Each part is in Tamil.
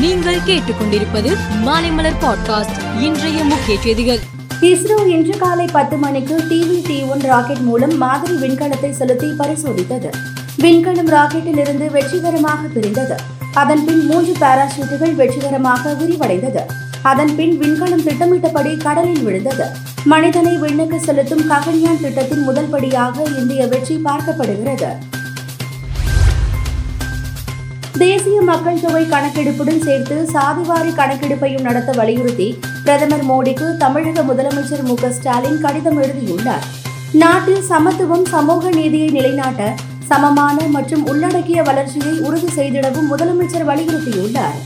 நீங்கள் கேட்டுக்கொண்டிருப்பது மாலைமலர் பாட்காஸ்ட் இன்றைய முக்கிய செய்திகள். இஸ்ரோ இன்று காலை பத்து மணிக்கு டிவி டி ஒன் ராக்கெட் மூலம் மாதிரி விண்கலத்தை செலுத்தி பரிசோதித்தது. விண்கலம் ராக்கெட்டில் இருந்து வெற்றிகரமாக பிரிந்தது. அதன் பின் மூன்று பாராசூட்டுகள் வெற்றிகரமாக விரிவடைந்தது. அதன் பின் விண்கலம் திட்டமிட்டபடி கடலில் விழுந்தது. மனிதனை விண்ணுக்கு செலுத்தும் ககன்யான் திட்டத்தின் முதல் படியாக இந்திய வெற்றி பார்க்கப்படுகிறது. தேசிய மக்கள் தொகை கணக்கெடுப்புடன் சேர்த்து சாதிவாரி கணக்கெடுப்பையும் நடத்த வலியுறுத்தி பிரதமர் மோடிக்கு தமிழக முதலமைச்சர் மு ஸ்டாலின் கடிதம் எழுதியுள்ளார். நாட்டில் சமத்துவம் சமூக நீதியை நிலைநாட்ட சமமான மற்றும் உள்ளடக்கிய வளர்ச்சியை உறுதி செய்திடவும் முதலமைச்சர் வலியுறுத்தியுள்ளார்.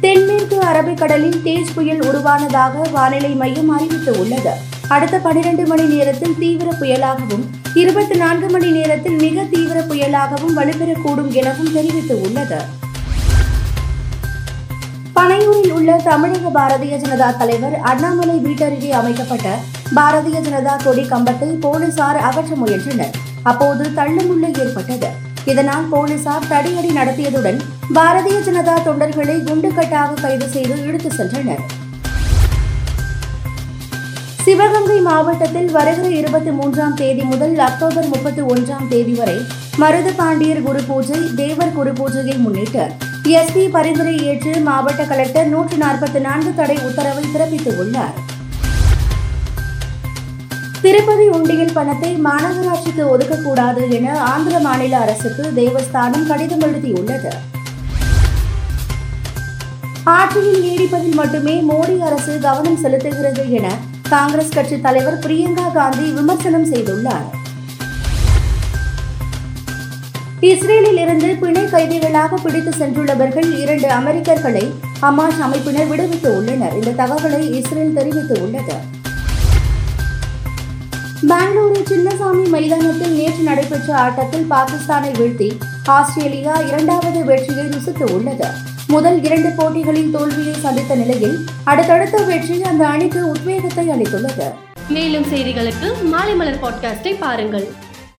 தென்மேற்கு அரபிக்கடலில் தேஜ் புயல் உருவானதாக வானிலை மையம் அறிவித்துள்ளது. அடுத்த பனிரெண்டு மணி நேரத்தில் தீவிர புயலாகவும் இருபத்தி நான்கு மணி நேரத்தில் மிக தீவிர புயலாகவும் வலுப்பெறக்கூடும் எனவும் தெரிவித்துள்ளது. பனையூரில் உள்ள தமிழக பாரதிய ஜனதா தலைவர் அண்ணாமலை வீட்டருகே அமைக்கப்பட்ட பாரதிய ஜனதா கொடி கம்பத்தை போலீசார் அகற்ற முயன்றனர். அப்போது தள்ளுமுள்ள ஏற்பட்டது. இதனால் போலீசார் தடியடி நடத்தியதுடன் பாரதிய ஜனதா தொண்டர்களை குண்டுக்கட்டாக கைது செய்து இழுத்து சென்றனர். சிவகங்கை மாவட்டத்தில் வருகிற இருபத்தி மூன்றாம் தேதி முதல் அக்டோபர் முப்பத்தி ஒன்றாம் தேதி வரை மருத பாண்டியர் குரு பூஜை தேவர் குரு பூஜையை முன்னிட்டு எஸ்பி பரிந்துரை ஏற்று மாவட்ட கலெக்டர் நூற்று நாற்பத்தி நான்கு தடை உத்தரவை பிறப்பித்துள்ளார் திருப்பதி உண்டியல் பணத்தை மாநகராட்சிக்கு ஒதுக்கக்கூடாது என ஆந்திர மாநில அரசுக்கு தேவஸ்தானம் கடிதம் எழுதியுள்ளது. ஆட்சியில் நீடிப்பதில் மட்டுமே மோடி அரசு கவனம் செலுத்துகிறது என காங்கிரஸ் கட்சி தலைவர் பிரியங்கா காந்தி விமர்சனம் செய்துள்ளார். இஸ்ரேலில் இருந்து பிணை கைதிகளாக பிடித்து சென்றுள்ளவர்கள் இரண்டு அமெரிக்கர்களை ஹமாஸ் அமைப்பினர் விடுவித்து உள்ளனர். இந்த தகவலை இஸ்ரேல் தெரிவித்துள்ளது பெங்களூரு சின்னசாமி மைதானத்தில் நேற்று நடைபெற்ற ஆட்டத்தில் பாகிஸ்தானை வீழ்த்தி ஆஸ்திரேலியா இரண்டாவது வெற்றியை ருசித்து உள்ளது. முதல் இரண்டு போட்டிகளில் தோல்வியை சந்தித்த நிலையில் அடுத்தடுத்த வெற்றி அந்த அணிக்கு உத்வேகத்தை அளித்துள்ளது. மேலும் செய்திகளுக்கு மாலை மலர் பாட்காஸ்டை பாருங்கள்.